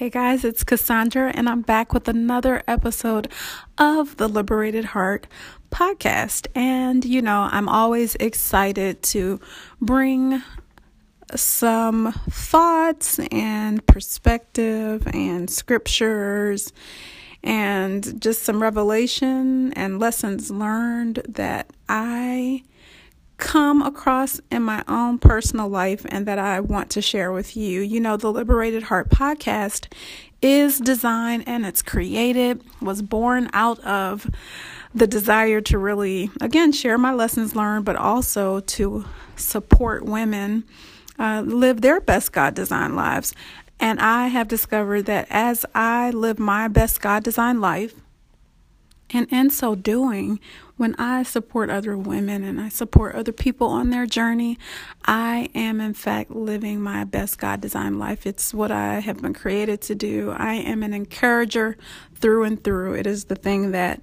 Hey guys, it's Cassandra, and I'm back with another episode of the Liberated Heart podcast. And you know, I'm always excited to bring some thoughts and perspective and scriptures and just some revelation and lessons learned that I come across in my own personal life and that I want to share with you. You know, the Liberated Heart podcast is designed and it's created, was born out of the desire to really, again, share my lessons learned, but also to support women uh, live their best God designed lives. And I have discovered that as I live my best God designed life, and in so doing, when I support other women and I support other people on their journey, I am in fact living my best God designed life. It's what I have been created to do. I am an encourager through and through. It is the thing that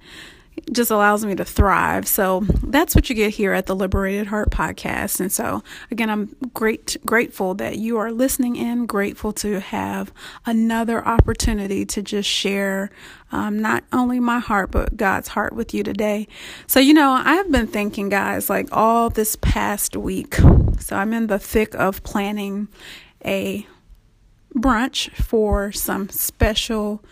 just allows me to thrive. So that's what you get here at the Liberated Heart podcast. And so again, I'm great grateful that you are listening in, grateful to have another opportunity to just share um, not only my heart, but God's heart with you today. So, you know, I've been thinking, guys, like all this past week. So I'm in the thick of planning a brunch for some special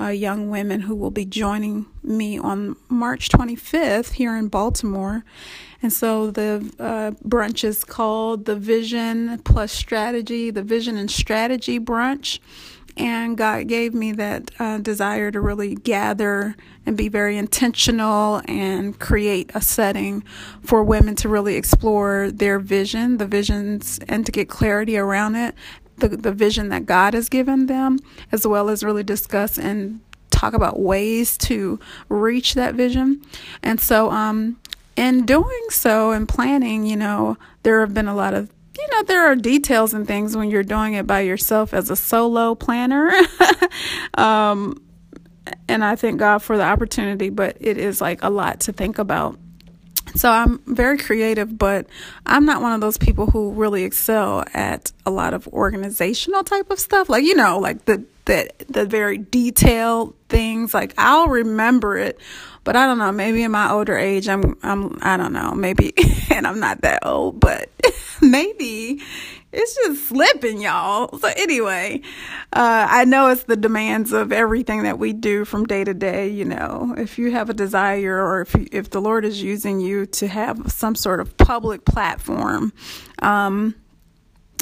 uh, young women who will be joining me on March 25th here in Baltimore. And so the uh, brunch is called the Vision Plus Strategy, the Vision and Strategy Brunch. And God gave me that uh, desire to really gather and be very intentional and create a setting for women to really explore their vision, the visions, and to get clarity around it, the, the vision that God has given them, as well as really discuss and talk about ways to reach that vision. And so, um, in doing so and planning, you know, there have been a lot of you know, there are details and things when you're doing it by yourself as a solo planner. um, and I thank God for the opportunity, but it is like a lot to think about. So I'm very creative, but I'm not one of those people who really excel at a lot of organizational type of stuff. Like, you know, like the the the very detailed things. Like I'll remember it, but I don't know, maybe in my older age I'm I'm I don't know, maybe and I'm not that old, but maybe it's just slipping, y'all. So anyway, uh, I know it's the demands of everything that we do from day to day. You know, if you have a desire, or if you, if the Lord is using you to have some sort of public platform, um,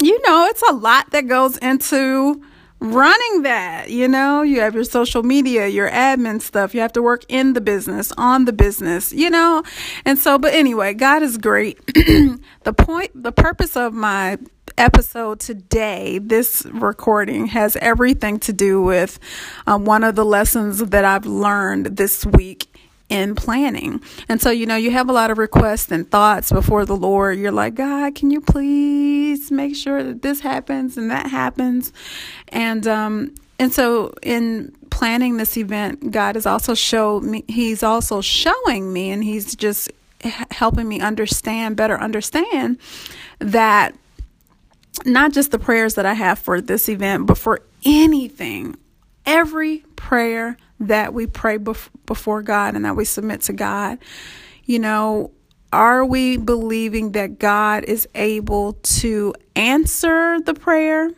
you know, it's a lot that goes into running that. You know, you have your social media, your admin stuff. You have to work in the business, on the business, you know? And so, but anyway, God is great. the point, the purpose of my episode today, this recording has everything to do with um, one of the lessons that I've learned this week in planning. And so, you know, you have a lot of requests and thoughts before the Lord. You're like, God, can you please make sure that this happens and that happens? And, um, and so in planning this event, God has also showed me, He's also showing me, and He's just helping me understand, better understand that not just the prayers that I have for this event, but for anything, every prayer that we pray bef- before God and that we submit to God, you know, are we believing that God is able to answer the prayer?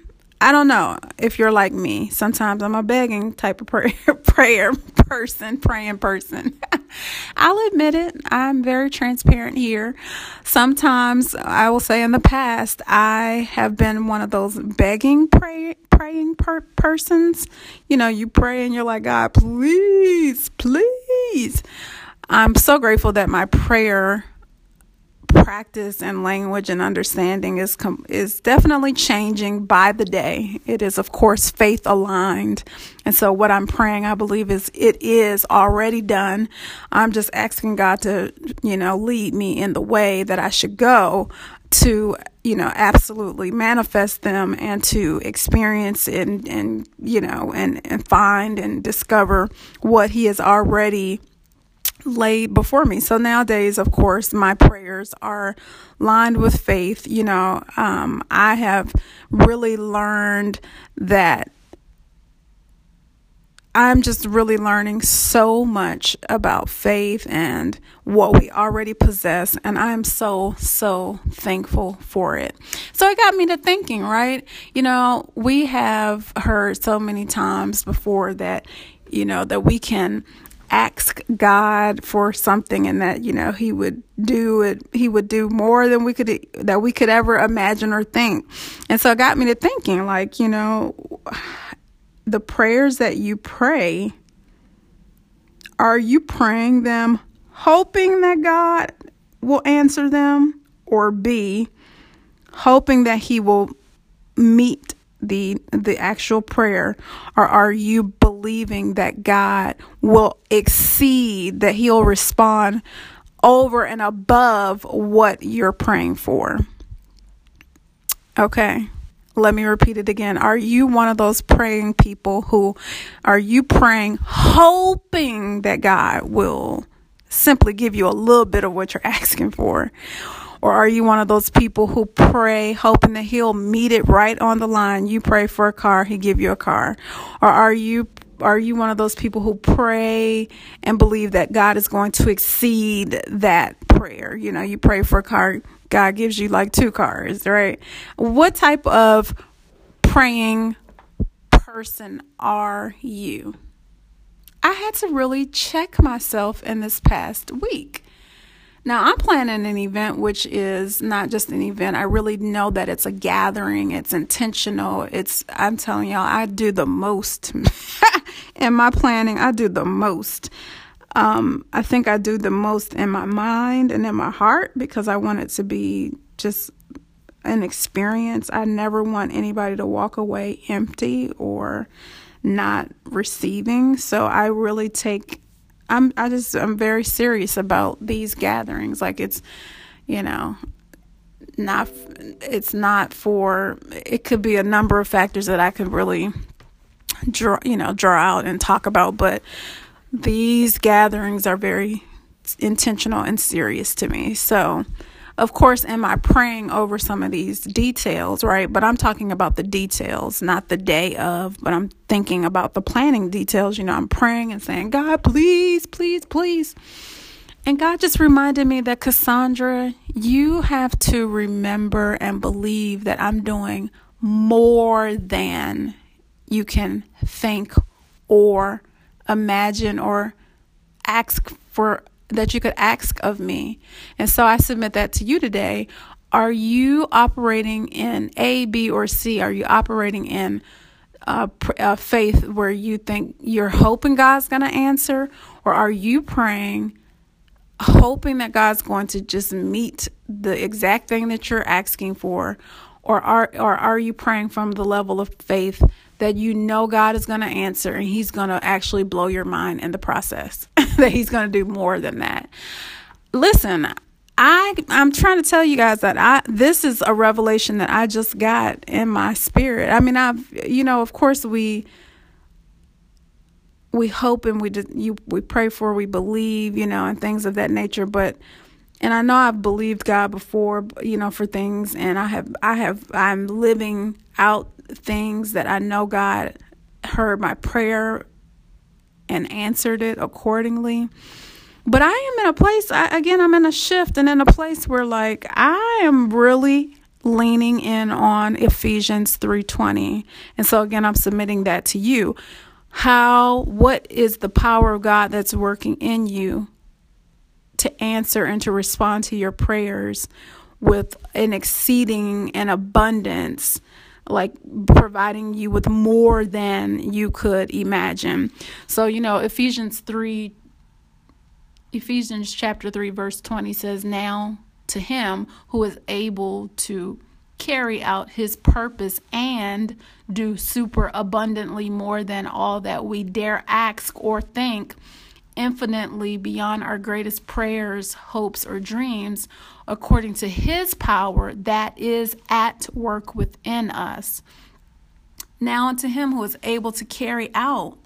I don't know if you're like me. Sometimes I'm a begging type of prayer prayer person, praying person. I'll admit it. I'm very transparent here. Sometimes I will say in the past I have been one of those begging pray, praying per- persons. You know, you pray and you're like, God, please, please. I'm so grateful that my prayer practice and language and understanding is com- is definitely changing by the day. It is of course faith aligned. And so what I'm praying I believe is it is already done. I'm just asking God to, you know, lead me in the way that I should go to you know absolutely manifest them and to experience and and you know and and find and discover what he has already laid before me. So nowadays, of course, my prayers are lined with faith. You know, um, I have really learned that I'm just really learning so much about faith and what we already possess. And I'm so, so thankful for it. So it got me to thinking, right? You know, we have heard so many times before that, you know, that we can ask God for something and that, you know, he would do it, he would do more than we could, that we could ever imagine or think. And so it got me to thinking, like, you know, the prayers that you pray, are you praying them hoping that God will answer them, or B, hoping that He will meet the the actual prayer? Or are you believing that God will exceed that he'll respond over and above what you're praying for? Okay let me repeat it again. Are you one of those praying people who are you praying hoping that God will simply give you a little bit of what you're asking for? Or are you one of those people who pray hoping that he'll meet it right on the line? You pray for a car, he give you a car. Or are you are you one of those people who pray and believe that God is going to exceed that prayer? You know, you pray for a car, God gives you like two cars, right? What type of praying person are you? I had to really check myself in this past week. Now, I'm planning an event which is not just an event. I really know that it's a gathering, it's intentional. It's, I'm telling y'all, I do the most in my planning. I do the most. Um, I think I do the most in my mind and in my heart because I want it to be just an experience. I never want anybody to walk away empty or not receiving. So I really take I'm I just I'm very serious about these gatherings. Like it's you know not it's not for it could be a number of factors that I could really draw you know draw out and talk about, but these gatherings are very intentional and serious to me. So, of course, am I praying over some of these details, right? But I'm talking about the details, not the day of, but I'm thinking about the planning details. You know, I'm praying and saying, God, please, please, please. And God just reminded me that, Cassandra, you have to remember and believe that I'm doing more than you can think or imagine or ask for that you could ask of me. And so I submit that to you today. Are you operating in A, B, or C? Are you operating in a, faith where you think you're hoping God's going to answer? Or are you praying, hoping that God's going to just meet the exact thing that you're asking for? Or are, or are you praying from the level of faith that you know God is going to answer and He's going to actually blow your mind in the process, that He's going to do more than that. Listen, I I'm trying to tell you guys that I this is a revelation that I just got in my spirit. I mean, I've you know, of course we we hope and we you we pray for, we believe, you know, and things of that nature, but and I know I've believed God before, you know, for things and I have I have I'm living out things that I know God heard my prayer and answered it accordingly. But I am in a place, I, again, I'm in a shift and in a place where like I am really leaning in on Ephesians 3:20. And so again, I'm submitting that to you. How what is the power of God that's working in you answer and to respond to your prayers with an exceeding and abundance like providing you with more than you could imagine. So, you know, Ephesians 3 Ephesians chapter 3 verse 20 says, "Now to him who is able to carry out his purpose and do super abundantly more than all that we dare ask or think, infinitely beyond our greatest prayers, hopes, or dreams, according to His power that is at work within us. Now, unto Him who is able to carry out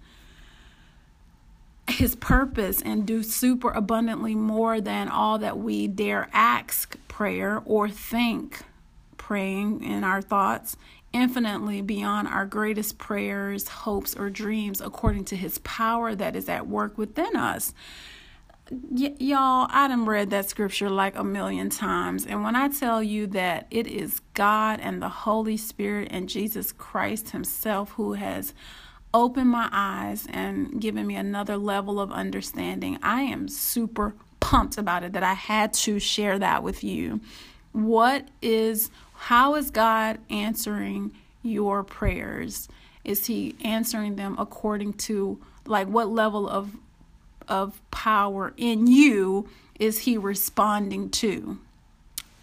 His purpose and do super abundantly more than all that we dare ask, prayer, or think, praying in our thoughts infinitely beyond our greatest prayers, hopes, or dreams according to his power that is at work within us. Y- y'all, I done read that scripture like a million times. And when I tell you that it is God and the Holy Spirit and Jesus Christ Himself who has opened my eyes and given me another level of understanding, I am super pumped about it that I had to share that with you. What is how is God answering your prayers? Is he answering them according to like what level of of power in you is he responding to?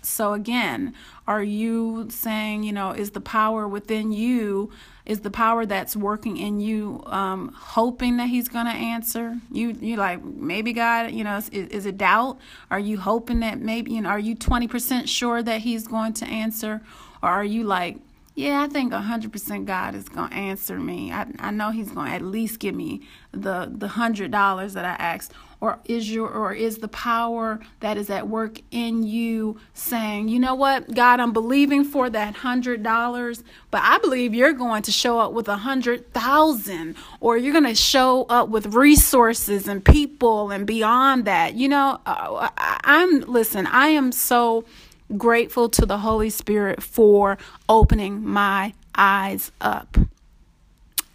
So again, are you saying, you know, is the power within you, is the power that's working in you, um, hoping that He's going to answer? You, you like maybe God, you know, is, is it doubt? Are you hoping that maybe, you know, are you twenty percent sure that He's going to answer, or are you like, yeah, I think 100% God is going to answer me. I, I know he's going to at least give me the the $100 that I asked or is your or is the power that is at work in you saying, "You know what? God, I'm believing for that $100, but I believe you're going to show up with a 100,000 or you're going to show up with resources and people and beyond that." You know, uh, I'm listen, I am so grateful to the Holy Spirit for opening my eyes up.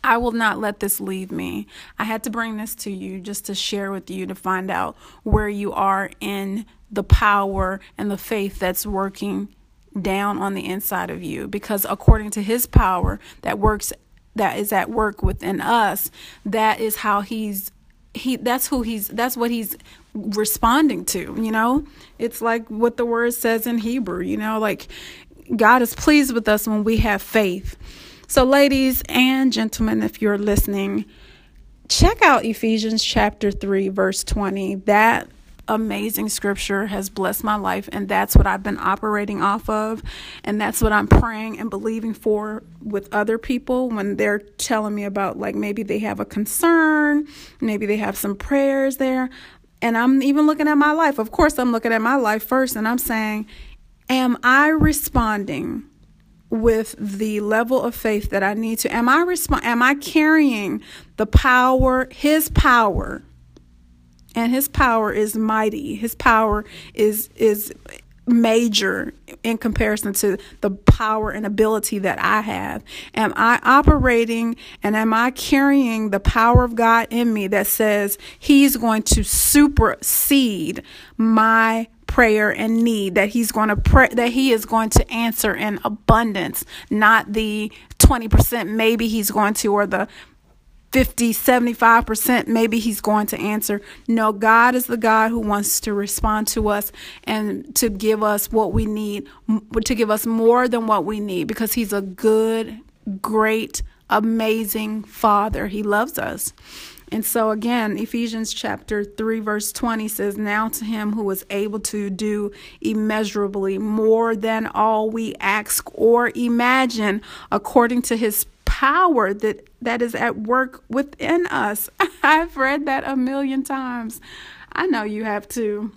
I will not let this leave me. I had to bring this to you just to share with you to find out where you are in the power and the faith that's working down on the inside of you because according to his power that works that is at work within us that is how he's he that's who he's that's what he's responding to, you know? It's like what the word says in Hebrew, you know, like God is pleased with us when we have faith. So, ladies and gentlemen, if you're listening, check out Ephesians chapter 3, verse 20. That amazing scripture has blessed my life, and that's what I've been operating off of. And that's what I'm praying and believing for with other people when they're telling me about, like, maybe they have a concern, maybe they have some prayers there. And I'm even looking at my life. Of course, I'm looking at my life first and I'm saying, Am I responding with the level of faith that I need to? Am I respond am I carrying the power, his power? And his power is mighty. His power is is major in comparison to the power and ability that I have? Am I operating and am I carrying the power of God in me that says He's going to supersede my prayer and need that he's going to pray that he is going to answer in abundance not the 20% maybe he's going to or the 50, 75%, maybe he's going to answer. No, God is the God who wants to respond to us and to give us what we need, to give us more than what we need because he's a good, great, amazing Father. He loves us. And so, again, Ephesians chapter 3, verse 20 says, Now to him who is able to do immeasurably more than all we ask or imagine, according to his power that that is at work within us. I've read that a million times. I know you have too.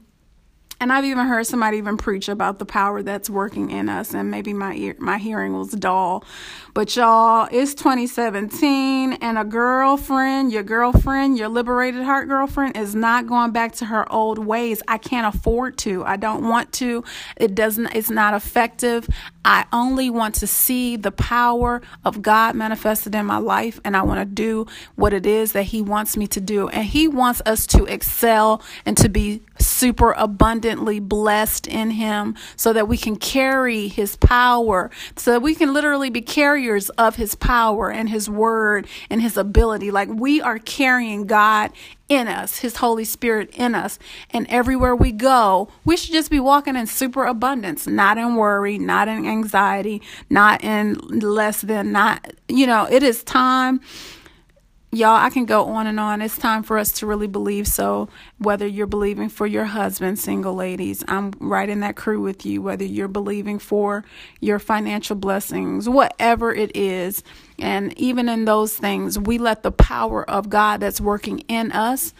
And I've even heard somebody even preach about the power that's working in us, and maybe my ear, my hearing was dull. But y'all, it's 2017, and a girlfriend, your girlfriend, your liberated heart girlfriend, is not going back to her old ways. I can't afford to. I don't want to. It doesn't. It's not effective. I only want to see the power of God manifested in my life, and I want to do what it is that He wants me to do. And He wants us to excel and to be super abundantly blessed in Him so that we can carry His power, so that we can literally be carriers of His power and His word and His ability. Like we are carrying God in us, His Holy Spirit in us. And everywhere we go, we should just be walking in super abundance, not in worry, not in anxiety, not in less than, not, you know, it is time Y'all, I can go on and on. It's time for us to really believe. So, whether you're believing for your husband, single ladies, I'm right in that crew with you. Whether you're believing for your financial blessings, whatever it is, And even in those things, we let the power of God that's working in us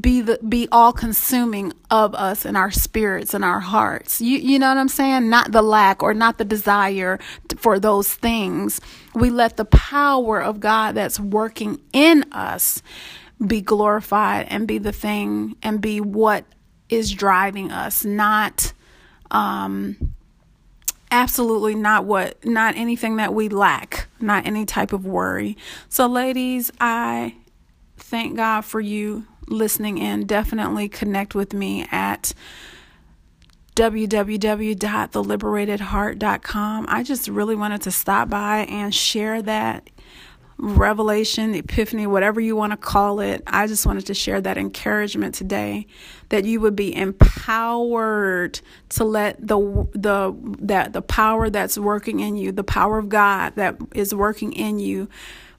be the be all consuming of us and our spirits and our hearts. You you know what I'm saying? Not the lack or not the desire for those things. We let the power of God that's working in us be glorified and be the thing and be what is driving us, not um absolutely not what not anything that we lack, not any type of worry. So ladies, I thank God for you listening in. Definitely connect with me at www.theliberatedheart.com. I just really wanted to stop by and share that revelation, epiphany, whatever you want to call it. I just wanted to share that encouragement today that you would be empowered to let the the that the power that's working in you, the power of God that is working in you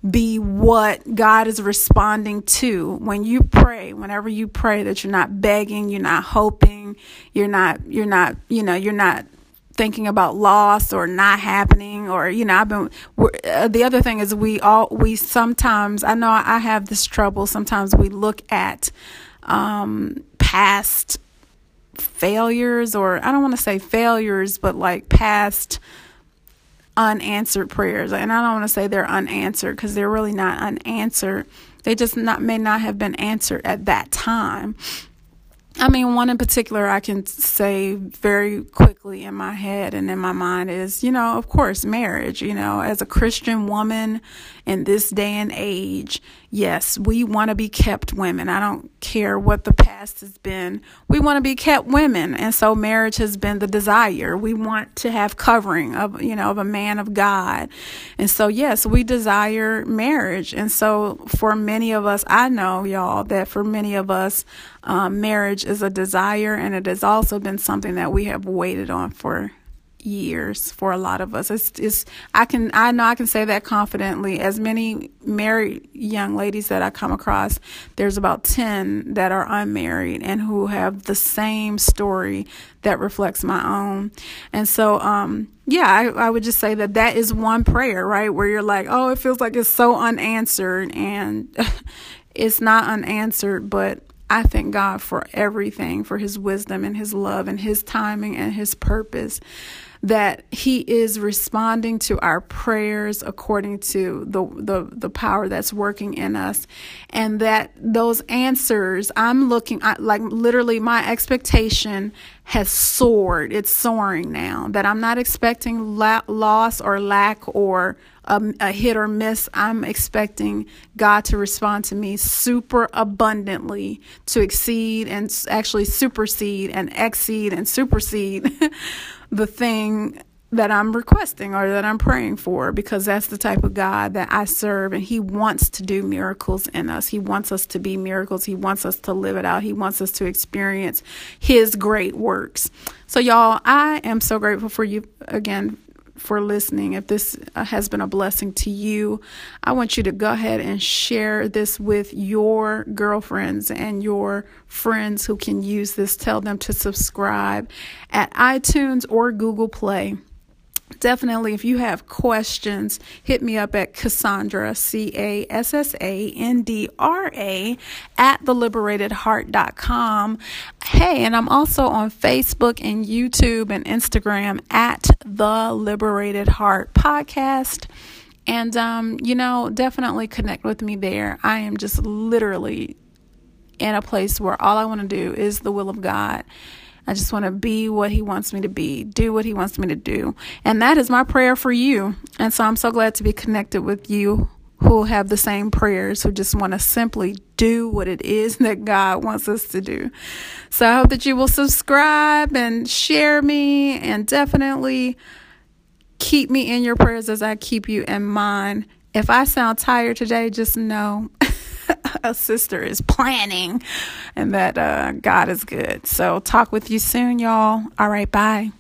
be what God is responding to. When you pray whenever you pray that you're not begging you're not hoping you're not you're not you know you're not thinking about loss or not happening or you know I've been uh, the other thing is we all we sometimes I know I have this trouble. Sometimes we look at um, past failures or I don't want to say failures but like past unanswered prayers. And I don't want to say they're unanswered because they're really not unanswered. They just not may not have been answered at that time. I mean, one in particular I can say very in my head and in my mind is, you know, of course, marriage. You know, as a Christian woman in this day and age, yes, we want to be kept women. I don't care what the past has been. We want to be kept women. And so marriage has been the desire. We want to have covering of, you know, of a man of God. And so, yes, we desire marriage. And so for many of us, I know y'all that for many of us, um, marriage is a desire, and it has also been something that we have waited on for years for a lot of us. It's, it's I can I know I can say that confidently. As many married young ladies that I come across, there's about 10 that are unmarried and who have the same story that reflects my own. And so um yeah, I, I would just say that that is one prayer, right? Where you're like, "Oh, it feels like it's so unanswered." And it's not unanswered, but I thank God for everything, for his wisdom and his love and his timing and his purpose. That he is responding to our prayers according to the, the, the power that's working in us. And that those answers, I'm looking like literally my expectation has soared. It's soaring now. That I'm not expecting la- loss or lack or a, a hit or miss. I'm expecting God to respond to me super abundantly to exceed and actually supersede and exceed and supersede the thing that I'm requesting or that I'm praying for because that's the type of God that I serve and he wants to do miracles in us. He wants us to be miracles. He wants us to live it out. He wants us to experience his great works. So y'all, I am so grateful for you again for listening. If this uh, has been a blessing to you, I want you to go ahead and share this with your girlfriends and your friends who can use this. Tell them to subscribe at iTunes or Google Play definitely if you have questions hit me up at cassandra c-a-s-s-a-n-d-r-a at theliberatedheart.com hey and i'm also on facebook and youtube and instagram at the liberated heart podcast. And um, you know definitely connect with me there. I am just literally in a place where all i want to do is the will of god I just want to be what He wants me to be, do what He wants me to do. And that is my prayer for you. And so I'm so glad to be connected with you who have the same prayers, who just want to simply do what it is that God wants us to do. So I hope that you will subscribe and share me and definitely keep me in your prayers as I keep you in mine. If I sound tired today, just know a sister is planning and that uh, God is good. So, talk with you soon, y'all. All right, bye.